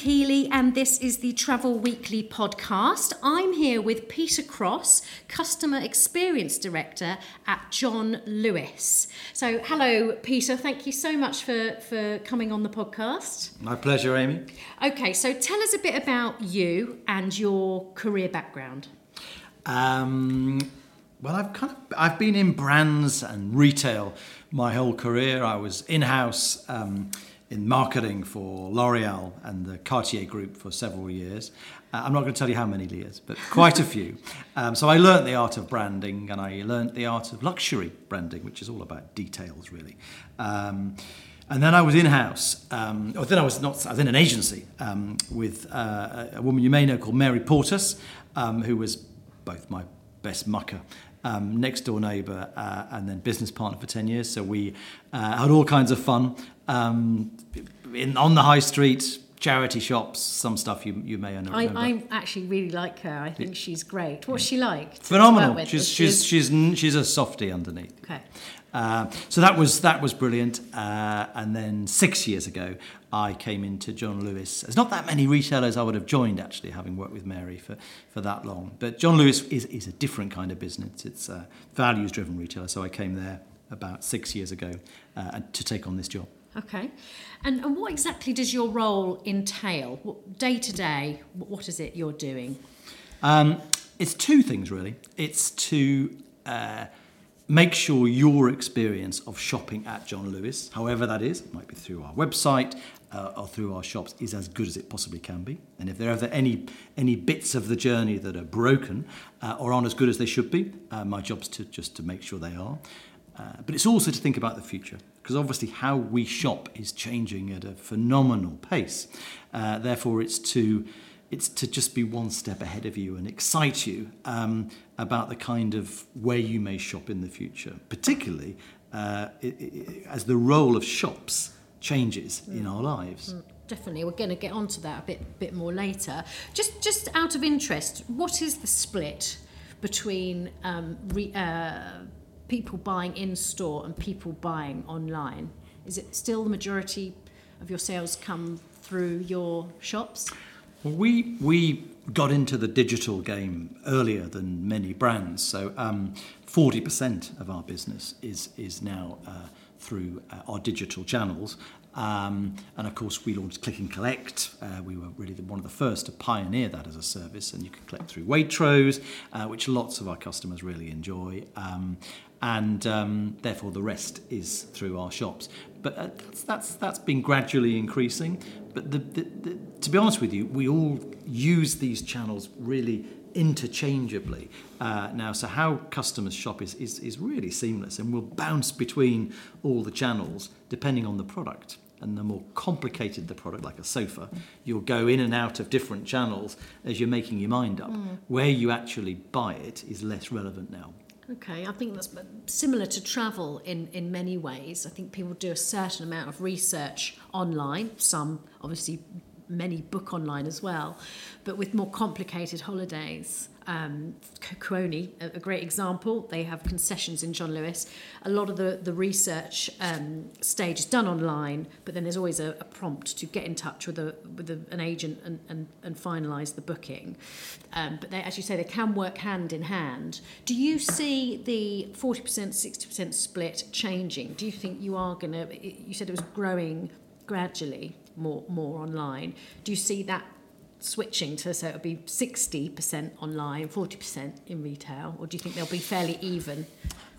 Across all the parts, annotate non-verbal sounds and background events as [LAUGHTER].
Keeley, and this is the Travel Weekly podcast. I'm here with Peter Cross, Customer Experience Director at John Lewis. So, hello, Peter. Thank you so much for, for coming on the podcast. My pleasure, Amy. Okay, so tell us a bit about you and your career background. Um, well, I've kind of I've been in brands and retail my whole career. I was in house. Um, in marketing for L'Oreal and the Cartier Group for several years. Uh, I'm not going to tell you how many years, but quite a few. Um, so I learnt the art of branding and I learnt the art of luxury branding, which is all about details, really. Um, and then I was in house, um, or then I was not, I was in an agency um, with uh, a woman you may know called Mary Portas, um, who was both my best mucker um, next door neighbour, uh, and then business partner for 10 years. So we uh, had all kinds of fun um, in, on the high street, charity shops, some stuff you, you may not know. I, I actually really like her. I think she's great. What's she like? Phenomenal. She's, she's, she's, she's a softie underneath. Okay. Uh, so that was that was brilliant. Uh, and then six years ago, I came into John Lewis. There's not that many retailers I would have joined actually, having worked with Mary for, for that long. But John Lewis is, is a different kind of business. It's a values-driven retailer. So I came there about six years ago uh, to take on this job. Okay. And, and what exactly does your role entail? Day to day, what is it you're doing? Um, it's two things really. It's to uh, make sure your experience of shopping at John Lewis, however that is, it might be through our website uh, or through our shops, is as good as it possibly can be. And if there are any any bits of the journey that are broken uh, or aren't as good as they should be, uh, my job's to just to make sure they are. Uh, but it's also to think about the future because obviously how we shop is changing at a phenomenal pace. Uh, therefore, it's to it's to just be one step ahead of you and excite you um, about the kind of way you may shop in the future, particularly uh, it, it, as the role of shops changes mm. in our lives. Mm, definitely, we're going to get onto that a bit bit more later. Just just out of interest, what is the split between um, re, uh, people buying in store and people buying online? Is it still the majority of your sales come through your shops? Well, we we got into the digital game earlier than many brands. So um, 40% of our business is is now uh, through uh, our digital channels. Um, and of course, we launched Click and Collect. Uh, we were really the, one of the first to pioneer that as a service, and you can collect through Waitrose, uh, which lots of our customers really enjoy. Um, and um, therefore the rest is through our shops. But uh, that's, that's, that's been gradually increasing. But the, the, the, to be honest with you, we all use these channels really interchangeably uh, now. So how customers shop is, is, is really seamless and we'll bounce between all the channels depending on the product. And the more complicated the product, like a sofa, you'll go in and out of different channels as you're making your mind up. Mm. Where you actually buy it is less relevant now. Okay, I think that's similar to travel in, in many ways. I think people do a certain amount of research online, some obviously many book online as well, but with more complicated holidays um, a, great example. They have concessions in John Lewis. A lot of the, the research um, stage is done online, but then there's always a, a prompt to get in touch with, a, with a, an agent and, and, and finalise the booking. Um, but they, as you say, they can work hand in hand. Do you see the 40%, 60% split changing? Do you think you are going to, you said it was growing gradually more, more online. Do you see that switching to so it'll be 60% online, 40% in retail, or do you think they'll be fairly even?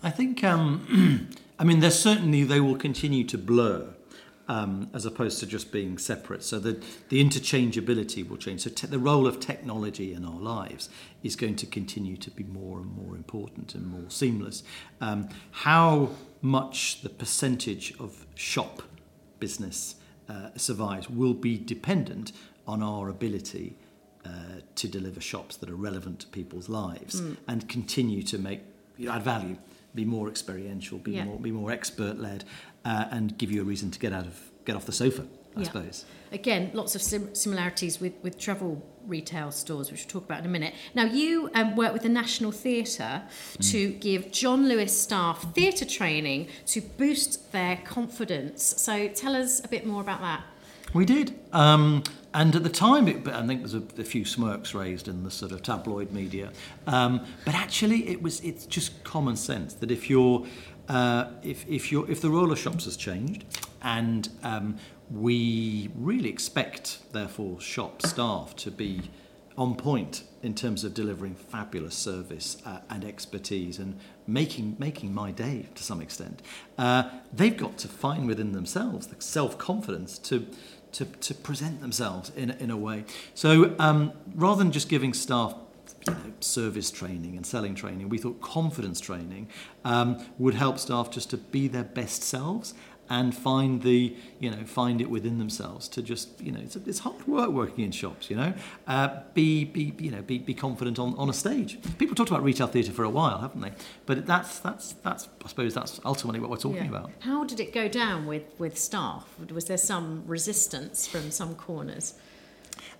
I think, um, [CLEARS THROAT] I mean, there's certainly they will continue to blur. Um, as opposed to just being separate. So the, the interchangeability will change. So te- the role of technology in our lives is going to continue to be more and more important and more seamless. Um, how much the percentage of shop business uh, survives will be dependent on our ability uh, to deliver shops that are relevant to people's lives mm. and continue to make you know, add value, be more experiential, be yeah. more be more expert led, uh, and give you a reason to get out of get off the sofa. I yeah. suppose. Again, lots of sim- similarities with, with travel retail stores, which we'll talk about in a minute. Now, you um, work with the National Theatre mm. to give John Lewis staff theatre training to boost their confidence. So, tell us a bit more about that. We did. Um, and at the time, it, I think there's a, a, few smirks raised in the sort of tabloid media. Um, but actually, it was it's just common sense that if you're uh, if, if, you're, if the role of shops has changed and um, we really expect, therefore, shop staff to be on point in terms of delivering fabulous service uh, and expertise and making making my day to some extent. Uh, they've got to find within themselves the self confidence to. to, to present themselves in, in a way. So um, rather than just giving staff you know, service training and selling training, we thought confidence training um, would help staff just to be their best selves and find the you know find it within themselves to just you know it's, it's hard work working in shops you know? Uh, be be you know be, be confident on, on a stage. People talked about retail theatre for a while haven't they? But that's that's that's I suppose that's ultimately what we're talking yeah. about. How did it go down with with staff? Was there some resistance from some corners?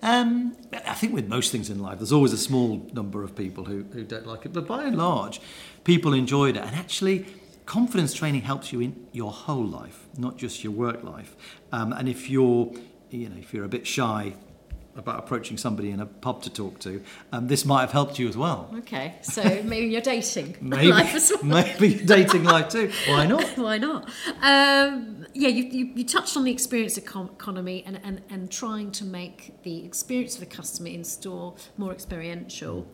Um, I think with most things in life, there's always a small number of people who, who don't like it, but by and large, people enjoyed it. And actually, confidence training helps you in your whole life, not just your work life. Um, and if you're, you know, if you're a bit shy about approaching somebody in a pub to talk to, um, this might have helped you as well. Okay, so maybe you're dating [LAUGHS] maybe, [LAUGHS] life as well. Maybe dating life too. Why not? [LAUGHS] Why not? Um, yeah, you, you, you, touched on the experience economy and, and, and trying to make the experience of the customer in store more experiential.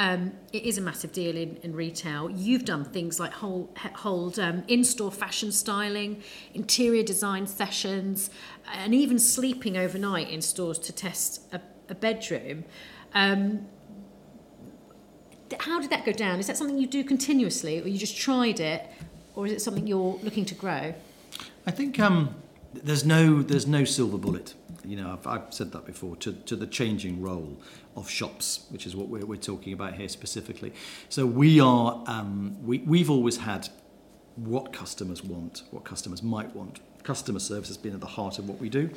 Um, it is a massive deal in, in retail. You've done things like hold, hold um, in-store fashion styling, interior design sessions, and even sleeping overnight in stores to test a, a bedroom. Um, how did that go down? Is that something you do continuously, or you just tried it, or is it something you're looking to grow? I think um, there's no there's no silver bullet. you know, I've, I've said that before, to, to the changing role of shops, which is what we're, we're talking about here specifically. So we are, um, we, we've always had what customers want, what customers might want. Customer service has been at the heart of what we do.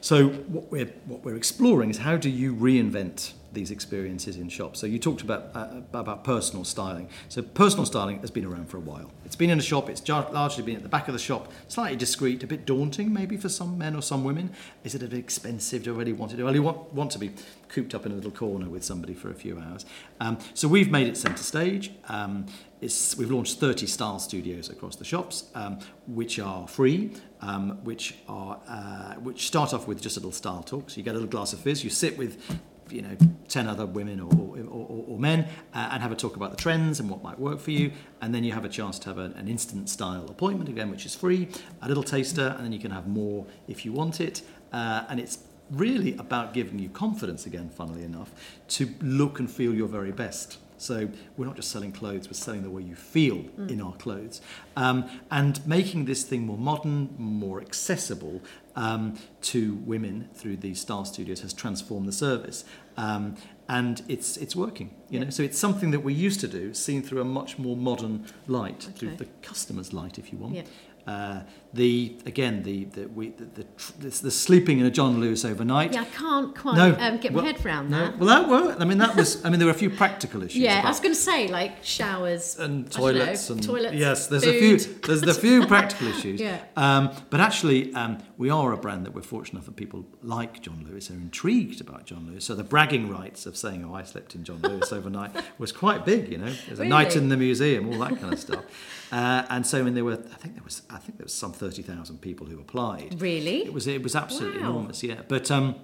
So what we're, what we're exploring is how do you reinvent these experiences in shops. So you talked about uh, about personal styling. So personal styling has been around for a while. It's been in a shop. It's largely been at the back of the shop, slightly discreet, a bit daunting maybe for some men or some women. Is it a bit expensive? Do I really want to do? I really want, want to be cooped up in a little corner with somebody for a few hours. Um, so we've made it centre stage. Um, we've launched 30 style studios across the shops, um, which are free, um, which are uh, which start off with just a little style talk. So you get a little glass of fizz, you sit with you know 10 other women or, or, or, or men uh, and have a talk about the trends and what might work for you and then you have a chance to have a, an instant style appointment again which is free a little taster and then you can have more if you want it uh, and it's really about giving you confidence again funnily enough to look and feel your very best so we're not just selling clothes, we're selling the way you feel mm. in our clothes. Um, and making this thing more modern, more accessible um, to women through the Star Studios has transformed the service. Um, and it's it's working, you yeah. know. So it's something that we used to do, seen through a much more modern light, okay. through the customer's light, if you want. Yeah. Uh, the again the the, we, the, the, the sleeping in a John Lewis overnight. Yeah, I can't quite no, um, get well, my head around that. no. Well, that worked. I mean, that was. I mean, there were a few practical issues. Yeah, I was going to say like showers and toilets know, and toilets. Yes, there's food. a few. There's a few practical issues. [LAUGHS] yeah. Um, but actually, um, we are a brand that we're fortunate enough that people like John Lewis are intrigued about John Lewis. So the bragging rights of saying, "Oh, I slept in John Lewis overnight," was quite big. You know, there's a [LAUGHS] night in the museum, all that kind of stuff. Uh, and so, when there were, I think there was, I think there was some thirty thousand people who applied. Really? It was, it was absolutely wow. enormous. Yeah, but. Um,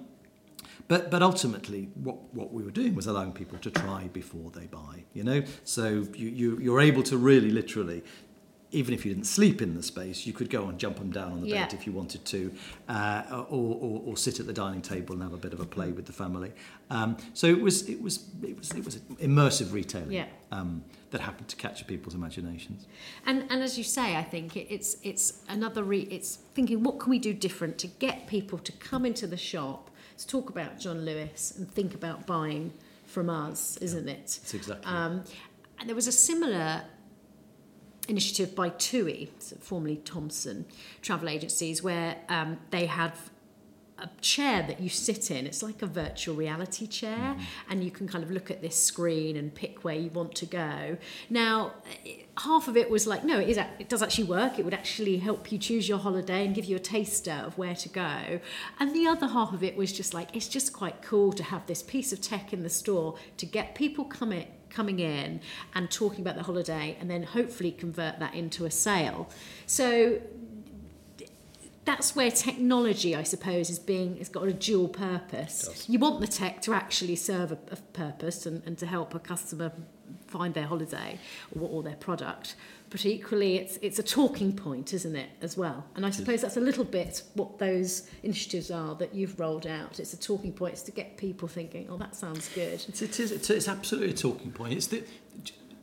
but but ultimately what what we were doing was allowing people to try before they buy you know so you, you you're able to really literally even if you didn't sleep in the space, you could go and jump them down on the yeah. bed if you wanted to, uh, or, or, or, sit at the dining table and have a bit of a play with the family. Um, so it was it was it was it was immersive retailing yeah. um, that happened to capture people's imaginations. And and as you say, I think it, it's it's another re- it's thinking what can we do different to get people to come into the shop to talk about John Lewis and think about buying from us, isn't it? It's exactly. Um, and there was a similar initiative by TUI, formerly Thomson Travel Agencies, where um, they have a chair that you sit in. It's like a virtual reality chair, mm-hmm. and you can kind of look at this screen and pick where you want to go. Now, half of it was like, no, it, is, it does actually work. It would actually help you choose your holiday and give you a taster of where to go. And the other half of it was just like, it's just quite cool to have this piece of tech in the store to get people coming coming in and talking about the holiday and then hopefully convert that into a sale. So that's where technology, I suppose, is being it's got a dual purpose. You want the tech to actually serve a, a purpose and, and to help a customer find their holiday or, or their product. But equally, it's it's a talking point, isn't it, as well? And I suppose that's a little bit what those initiatives are that you've rolled out. It's a talking point. It's to get people thinking, "Oh, that sounds good." It's, it is. It's, it's absolutely a talking point. It's that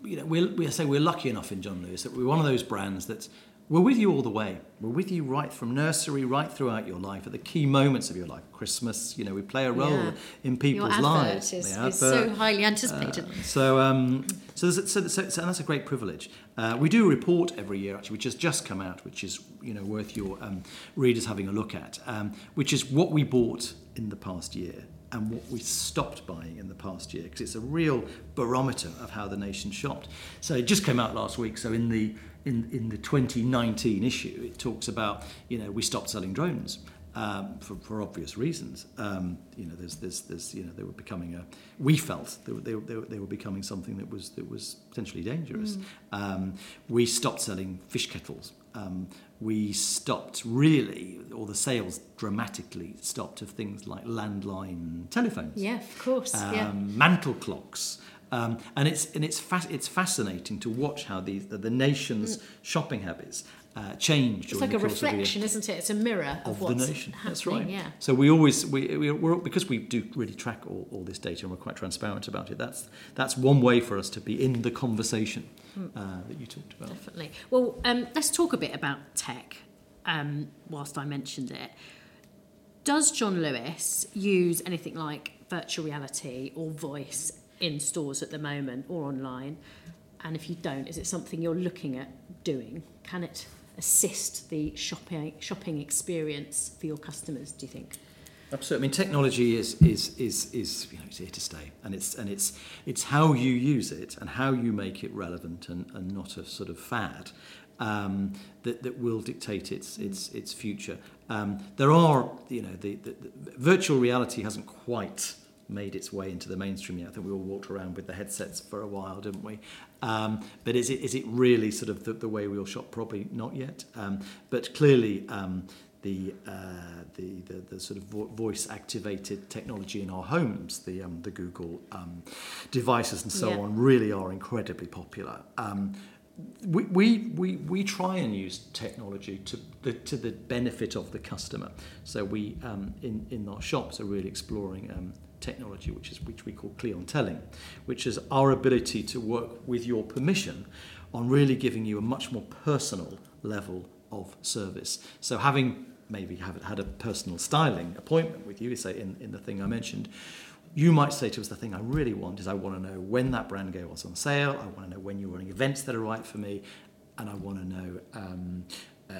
you know we we say we're lucky enough in John Lewis that we're one of those brands that's we're with you all the way. We're with you right from nursery, right throughout your life, at the key moments of your life. Christmas, you know, we play a role yeah. in people's your lives. Is, the is so highly anticipated. Uh, so, um, so, so, so, so, and that's a great privilege. Uh, we do a report every year, actually, which has just come out, which is you know worth your um, readers having a look at, um, which is what we bought in the past year and what we stopped buying in the past year, because it's a real barometer of how the nation shopped. So it just came out last week. So in the in, in the 2019 issue, it talks about, you know, we stopped selling drones. Um, for, for obvious reasons. Um, you know, there's, there's, there's, you know, they were becoming a. We felt they were, they, were, they were becoming something that was that was potentially dangerous. Mm. Um, we stopped selling fish kettles. Um, we stopped really, or the sales dramatically stopped of things like landline telephones. Yeah, of course. yeah. Um, mantle clocks. Um, and it's and it's fa- it's fascinating to watch how the the, the nation's mm. shopping habits uh, change. It's like a reflection, isn't it? It's a mirror of, of what's the nation. That's right. Yeah. So we always we, we are because we do really track all, all this data and we're quite transparent about it. That's that's one way for us to be in the conversation mm. uh, that you talked about. Definitely. Well, um, let's talk a bit about tech. Um, whilst I mentioned it, does John Lewis use anything like virtual reality or voice in stores at the moment or online? And if you don't, is it something you're looking at doing? Can it assist the shopping shopping experience for your customers? Do you think? Absolutely. I mean, technology is is is is you know it's here to stay, and it's and it's it's how you use it and how you make it relevant and, and not a sort of fad um, that that will dictate its its its future. Um, there are you know the, the, the virtual reality hasn't quite made its way into the mainstream yet. I think we all walked around with the headsets for a while, didn't we? Um, but is it, is it really sort of the, the way we all shop? Probably not yet. Um, but clearly, um, the, uh, the, the, the sort of vo- voice activated technology in our homes, the, um, the Google um, devices and so yeah. on, really are incredibly popular. Um, we, we, we, we try and use technology to the, to the benefit of the customer. So we, um, in, in our shops, are really exploring um, technology, which is which we call clienteling, Telling, which is our ability to work with your permission on really giving you a much more personal level of service. So having maybe have had a personal styling appointment with you, say in, in the thing I mentioned, you might say to us the thing I really want is I want to know when that brand goes on sale, I want to know when you're running events that are right for me, and I want to know um, uh,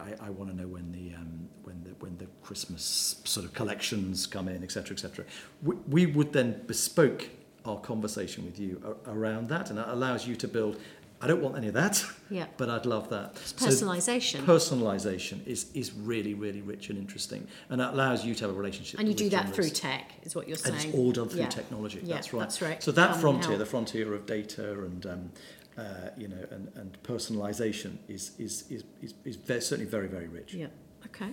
I, I want to know when the um, when the when the Christmas sort of collections come in, etc., etc. We, we would then bespoke our conversation with you around that, and it allows you to build. I don't want any of that, yeah. [LAUGHS] but I'd love that. It's personalization. So personalization is, is really, really rich and interesting, and that allows you to have a relationship. And you do that through tech, is what you're saying. And it's all done through yeah. technology. Yeah, that's right. That's right. So that frontier, the frontier of data and um, uh, you know, and, and personalisation is, is, is, is, is very, certainly very, very rich. Yeah, okay.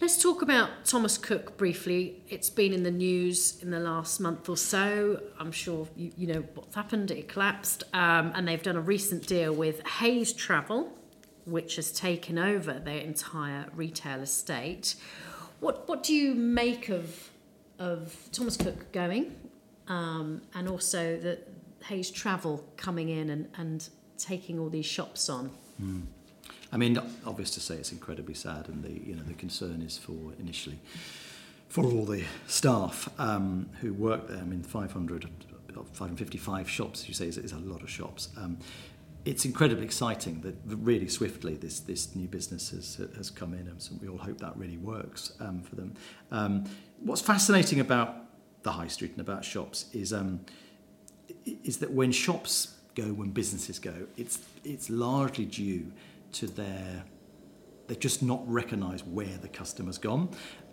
Let's talk about Thomas Cook briefly. It's been in the news in the last month or so. I'm sure you, you know what's happened. It collapsed. Um, and they've done a recent deal with Hays Travel, which has taken over their entire retail estate. What, what do you make of, of Thomas Cook going um, and also the, Hays Travel coming in and, and taking all these shops on. Mm. I mean, obvious to say, it's incredibly sad, and the you know the concern is for initially for all the staff um, who work there. I mean, 500, 555 shops, as you say, is, is a lot of shops. Um, it's incredibly exciting that really swiftly this this new business has has come in, and we all hope that really works um, for them. Um, what's fascinating about the high street and about shops is um, is that when shops go when businesses go, it's it's largely due to their they've just not recognised where the customer's gone.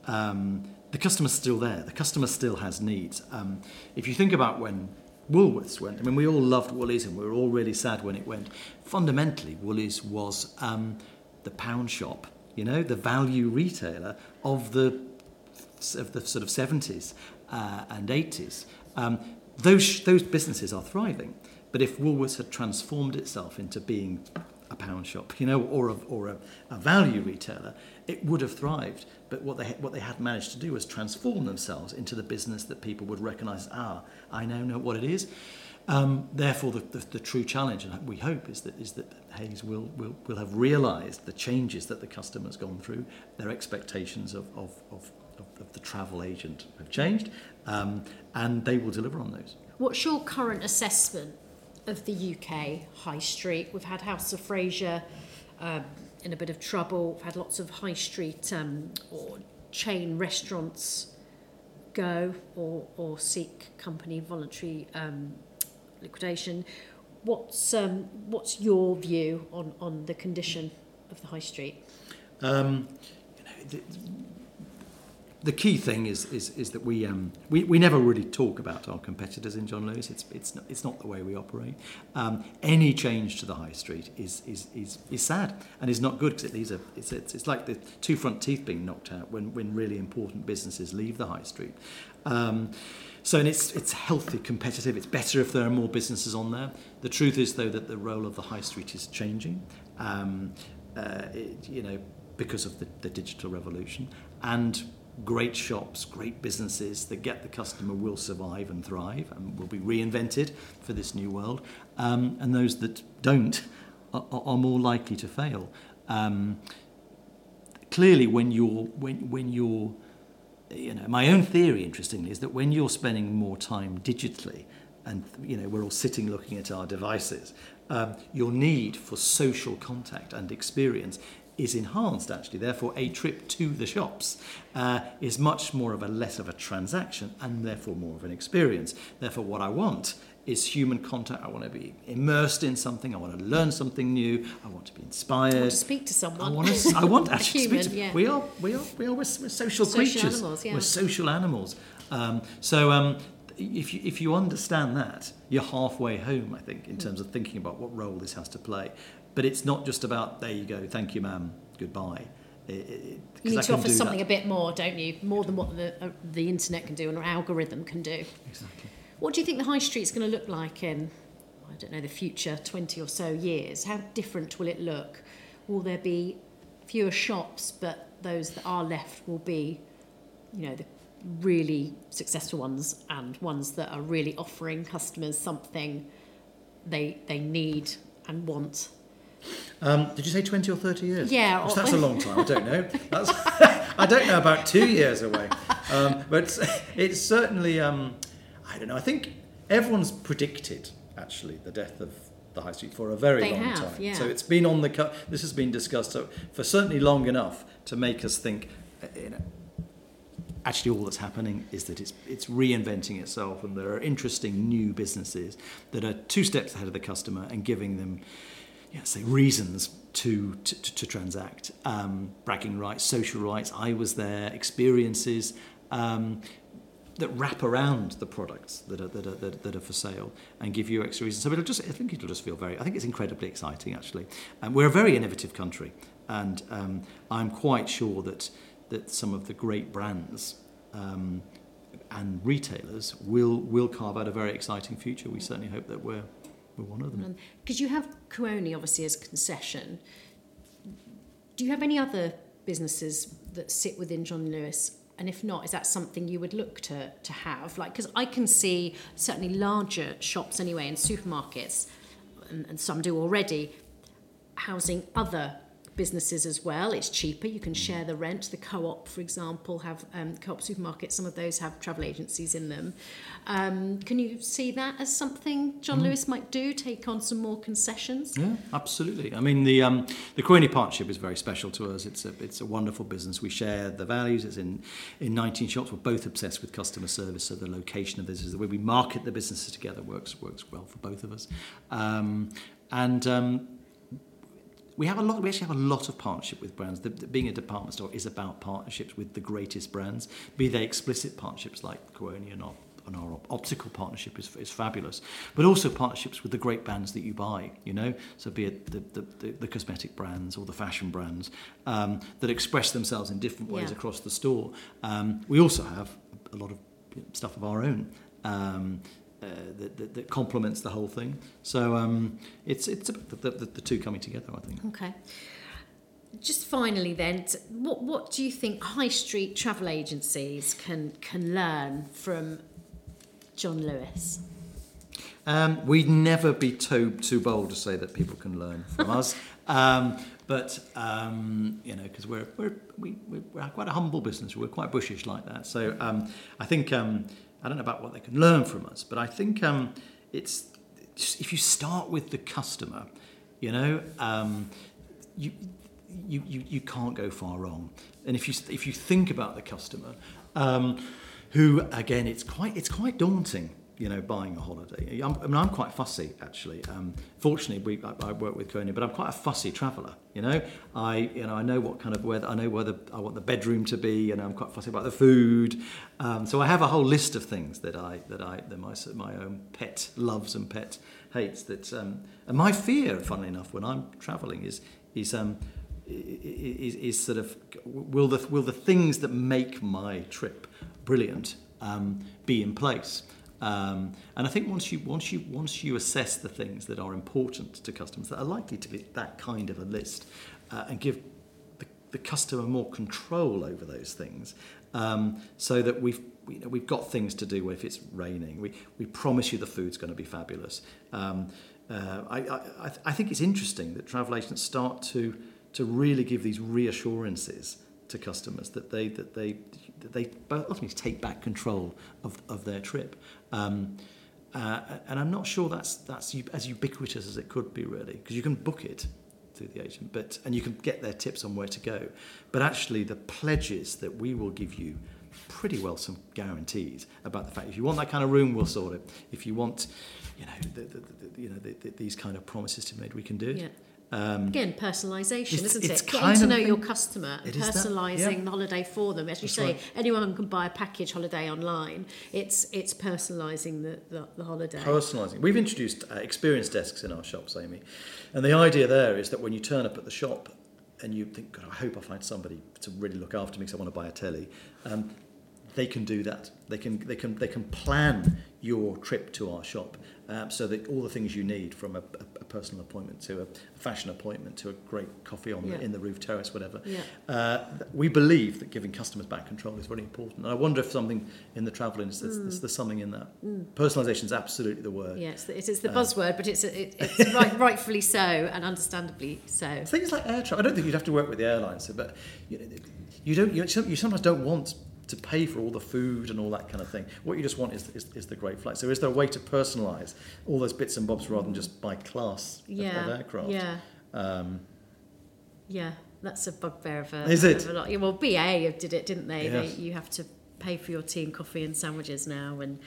Um, the customer's still there. The customer still has needs. Um, if you think about when Woolworths went, I mean, we all loved Woolies and we were all really sad when it went. Fundamentally, Woolies was um, the pound shop, you know, the value retailer of the of the sort of 70s uh, and 80s. Um, Those, those businesses are thriving. But if Woolworths had transformed itself into being a pound shop, you know, or a, or a, a value retailer, it would have thrived. But what they, what they had managed to do was transform themselves into the business that people would recognise, ah, I now know what it is. Um, therefore, the, the, the true challenge, and we hope, is that, is that Hayes will, will, will have realised the changes that the customer's gone through, their expectations of, of, of the travel agent have changed, um, and they will deliver on those. What's your current assessment of the UK high street. We've had House of Fraser um, in a bit of trouble. We've had lots of high street um, or chain restaurants go or, or seek company voluntary um, liquidation. What's, um, what's your view on, on the condition of the high street? Um, you know, the, the key thing is is, is that we, um, we we never really talk about our competitors in John Lewis. It's it's not, it's not the way we operate. Um, any change to the high street is is is, is sad and is not good because it leaves a it's, it's it's like the two front teeth being knocked out when when really important businesses leave the high street. Um, so and it's it's healthy, competitive. It's better if there are more businesses on there. The truth is though that the role of the high street is changing. Um, uh, it, you know because of the, the digital revolution and great shops, great businesses that get the customer will survive and thrive and will be reinvented for this new world. Um, and those that don't are, are more likely to fail. Um, clearly, when you're, when, when you're, you know, my own theory, interestingly, is that when you're spending more time digitally, and you know we're all sitting looking at our devices, um, your need for social contact and experience is enhanced actually. Therefore, a trip to the shops uh, is much more of a less of a transaction and therefore more of an experience. Therefore, what I want is human contact. I want to be immersed in something. I want to learn something new. I want to be inspired. I want to speak to someone. I want to. I want [LAUGHS] to actually human, speak to. Yeah. We are. We are. We are. We're, we're social, social creatures. Animals, yeah. We're social animals. Um, so. Um, if you, if you understand that, you're halfway home, I think, in terms of thinking about what role this has to play. But it's not just about, there you go, thank you, ma'am, goodbye. It, it, you need I to offer something that. a bit more, don't you? More than what the, uh, the internet can do and an algorithm can do. Exactly. What do you think the high street's going to look like in, I don't know, the future 20 or so years? How different will it look? Will there be fewer shops, but those that are left will be, you know, the really successful ones and ones that are really offering customers something they they need and want Um, did you say 20 or 30 years? Yeah, that's a long time. I don't know. That's, [LAUGHS] I don't know about two years away. Um, but it's, [LAUGHS] it's certainly, um, I don't know, I think everyone's predicted, actually, the death of the high street for a very They long have, time. yeah. So it's been on the cut. This has been discussed for certainly long enough to make us think, uh, you know, actually all that's happening is that it's it's reinventing itself and there are interesting new businesses that are two steps ahead of the customer and giving them yeah, say reasons to to, to, transact um, bragging rights social rights I was there experiences um, that wrap around the products that are, that, are, that, are, that are for sale and give you extra reasons. So it'll just, I think it'll just feel very, I think it's incredibly exciting actually. Um, we're a very innovative country and um, I'm quite sure that, that some of the great brands um, and retailers will, will carve out a very exciting future. We certainly hope that we're, we're one of them. because you have Kuoni obviously as a concession. Do you have any other businesses that sit within John Lewis? And if not is that something you would look to to have? Like because I can see certainly larger shops anyway and supermarkets and, and some do already housing other businesses as well. It's cheaper. You can share the rent. The co-op, for example, have um, co-op supermarkets. Some of those have travel agencies in them. Um, can you see that as something John mm. Lewis might do? Take on some more concessions? Yeah, absolutely. I mean, the um, the Crooney partnership is very special to us. It's a it's a wonderful business. We share the values. It's in in 19 shops. We're both obsessed with customer service. So the location of this is the way we market the businesses together works works well for both of us. Um, and um, we have a lot. We actually have a lot of partnership with brands. The, the- being a department store is about partnerships with the greatest brands, be they explicit partnerships like Kuoni and our, and our op- optical partnership is, is fabulous, but also partnerships with the great brands that you buy. You know, so be it the, the, the, the cosmetic brands or the fashion brands um, that express themselves in different ways Yeah. across the store. Um, we also have a lot of stuff of our own. Um, uh, that, that, that complements the whole thing. So um, it's it's the, the, the two coming together, I think. Okay. Just finally, then, what what do you think high street travel agencies can can learn from John Lewis? Um, we'd never be too too bold to say that people can learn from us, [LAUGHS] um, but um, you know, because we're we're we, we're quite a humble business. We're quite bushish like that. So um, I think um, I don't know about what they can learn from us, but I think um, it's, if you start with the customer, you know, um, you, you, you, you can't go far wrong. And if you, if you think about the customer, um, who again, it's quite, it's quite daunting you know, buying a holiday. I'm, I mean, I'm quite fussy actually. Um, fortunately, we, I, I work with Kuoni, but I'm quite a fussy traveller. You know, I you know I know what kind of where I know where the, I want the bedroom to be, and I'm quite fussy about the food. Um, so I have a whole list of things that I that I that my my own pet loves and pet hates. That um, and my fear, funnily enough, when I'm travelling is is um, is, is sort of will the will the things that make my trip brilliant um, be in place. Um, and I think once you once you once you assess the things that are important to customers that are likely to be that kind of a list, uh, and give the, the customer more control over those things, um, so that we've you know, we've got things to do if it's raining. We we promise you the food's going to be fabulous. Um, uh, I, I I think it's interesting that travel agents start to to really give these reassurances to customers that they that they that they ultimately take back control of, of their trip. Um, uh, and I'm not sure that's that's as ubiquitous as it could be really because you can book it through the agent, but and you can get their tips on where to go. But actually, the pledges that we will give you pretty well some guarantees about the fact if you want that kind of room, we'll sort it. If you want, you know, the, the, the, you know, the, the, these kind of promises to be made, we can do it. Yeah. Um, Again, personalisation, isn't it's it? Getting to know thing- your customer, personalising yeah. the holiday for them. As you That's say, right. anyone can buy a package holiday online. It's it's personalising the, the, the holiday. Personalising. We've introduced uh, experience desks in our shops, Amy. And the idea there is that when you turn up at the shop and you think, God, I hope I find somebody to really look after me because I want to buy a telly, um, they can do that. They can, they can, they can plan your trip to our shop um, so that all the things you need from a, a, personal appointment to a fashion appointment to a great coffee on Yeah. the, in the roof terrace, whatever. Yeah. Uh, we believe that giving customers back control is very important. And I wonder if something in the travel industry, there's, there's, there's something in that. Personalisation is absolutely the word. Yeah, it's the, it's, it's the Uh, buzzword, but it's it, it's [LAUGHS] right, rightfully so and understandably so. Things like air travel. I don't think you'd have to work with the airlines, but you, know, you don't. You, you sometimes don't want to pay for all the food and all that kind of thing. What you just want is, is, is the great flight. So is there a way to personalise all those bits and bobs rather than just by class Yeah, of, aircraft? yeah, Um, yeah. That's a bugbear of a. Is it? Of a lot. Well, BA did it, didn't they? Yes. they? You have to pay for your tea and coffee and sandwiches now, and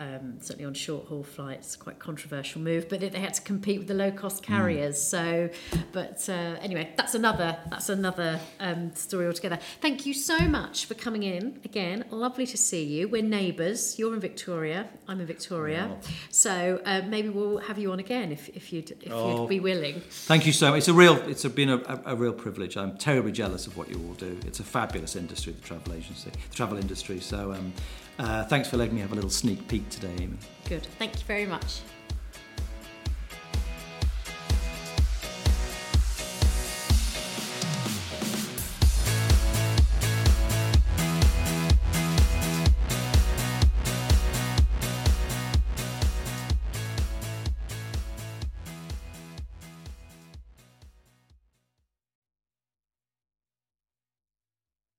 um, certainly on short haul flights, quite controversial move. But they had to compete with the low cost Hmm. carriers. So, but uh, anyway, that's another that's another um, story altogether. Thank you so much for coming in again. Lovely to see you. We're neighbours. You're in Victoria. I'm in Victoria. So uh, maybe we'll have you on again if, if you'd if Oh. you'd be willing. Thank you so much. It's a real, it's a, been a, a, a real privilege. I'm terribly jealous of what you all do. It's a fabulous industry, the travel agency, the travel industry. So um, uh, thanks for letting me have a little sneak peek today, Amy. Good. Thank you very much.